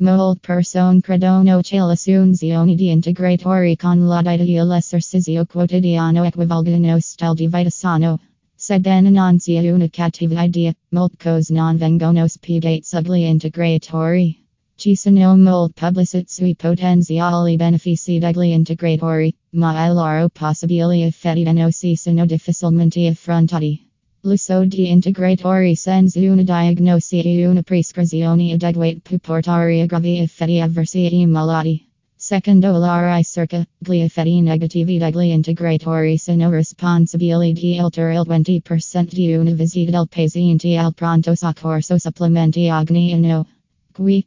Mold person credono cielasunzioni di integratori con la idea l'esercizio quotidiano equivalgono stile di vita sano. Sebbene non sia una cattiva idea, molte cose non vengono spiegate sugli integratori. Ci sono molte pubblicità potenziali benefici degli integratori, ma i loro possibili effetti non si sono difficilmente affrontati. L'uso di integratori senza una diagnosi e una prescrizione adeguata può portare a gravi effetti avversi e malati. Secondo la ricerca, gli effetti negativi degli integratori sono responsabili di oltre il 20% di una visita del paziente al pronto soccorso supplementi ogni Qui,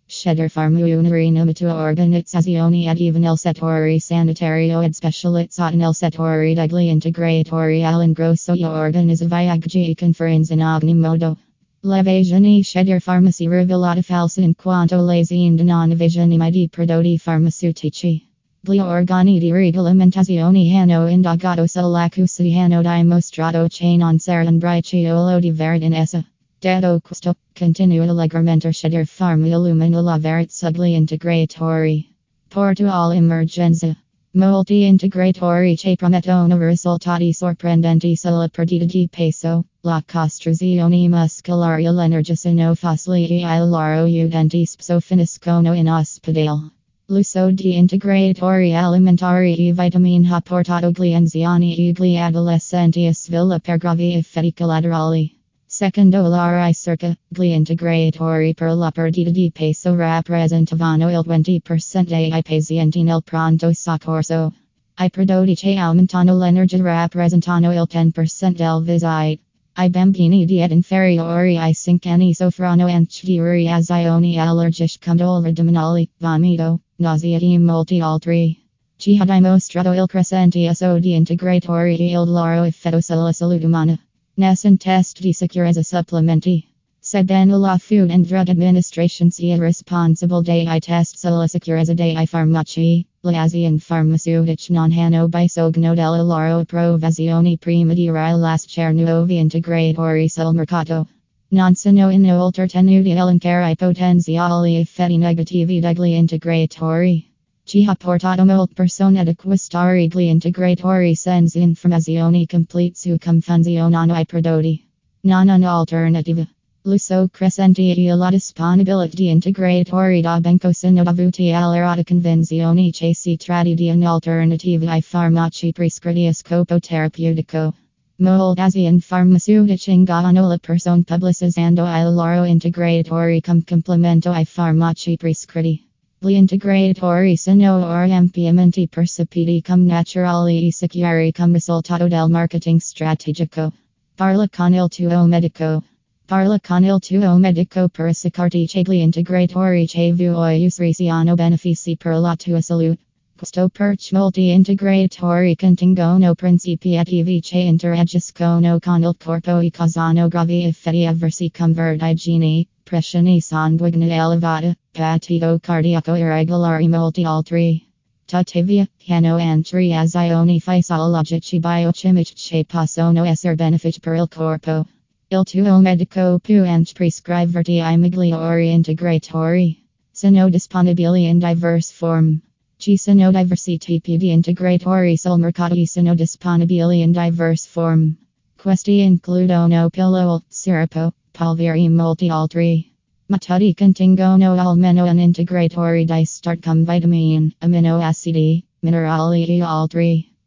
farmu una rinomatua organizzazione ed even il settore sanitario ed specializzato nel settore degli integratori all'ingrosso e organizzavi conferenze in ogni modo. L'evasione Shedir farmaci rivelata falsa in quanto l'azienda non evasione mai di prodotti farmaceutici. Gli organi di regolamentazione hanno indagato sull'accusa hanno dimostrato che non saranno briciolo di verità. Dato questo, continua allegramente Shedir Pharma illumina la verità sugli integratori. Porto all'emergenza. Molti integratori che promettono risultati sorprendenti sulla perdita di peso, la costruzione muscolare e l'energia sono facili e loro utenti spesso finiscono in ospedale. L'uso di integratori alimentari e vitamine ha portato gli anziani e gli adolescenti a svilla per gravi effetti collaterali. Secondo la ricerca, gli integratori per la perdita di peso rappresentavano il 20% dei pazienti nel pronto soccorso. I prodotti che aumentano l'energia rappresentano il 10% del visite. I bambini di ed inferiori ai 5 anni soffrono anche di reazioni allergiche come dolore addominale, vomito, nausea e molti altri. Ci ha dimostrato il crescente di integratori e il loro effetto sulla salute umana. Nessun test di sicurezza supplementi. Sebbene la Food and Drug Administration sia responsable dei test sulla sicurezza dei farmaci, le aziende farmaceutiche non hanno bisogno della loro approvazione prima di rilasciare nuovi integratori sul mercato. Non sono inoltre tenuti elencare i potenziali effetti negativi degli integratori. Ci ha portato molte persone ad acquistare gli integratori senza informazioni complete su come funzionano i prodotti. Non un'alternativa. L'uso crescente e la disponibilità di integratori da banco sono dovuti all'errata convenzione che si tratti di un'alternativa ai farmaci prescritti a scopo terapeutico. Molte aziende farmaceutiche ingannano le persone pubblicizzando i loro integratori come complemento ai farmaci prescritti. Gli integratori sono ampiamente percepiti come naturali e sicuri come risultato del marketing strategico. Parla con il tuo medico. Parla con il tuo medico per assicurarti che gli integratori che vuoi usare siano benefici per la tua salute. Questo perch molti integratori contengono principi attivi che interagiscono con il corpo e causano gravi effetti avversi come vertigine, pressione sanguigna elevata, patito cardiaco irregolare molti altri. Tuttavia, hanno anche reazioni fisiologici biochimiche che possono essere benefici per il corpo. Il tuo medico può anche prescriverti i migliori integratori. Sono disponibili in diverse forme. Ci sono diversi tipi di integratori sul mercato e sono disponibili in diverse forme. Questi includono pillole, sirupo, polvere e molti altri. Ma tutti contengono almeno un integratore di start come vitamine, aminoacidi, minerali e altri.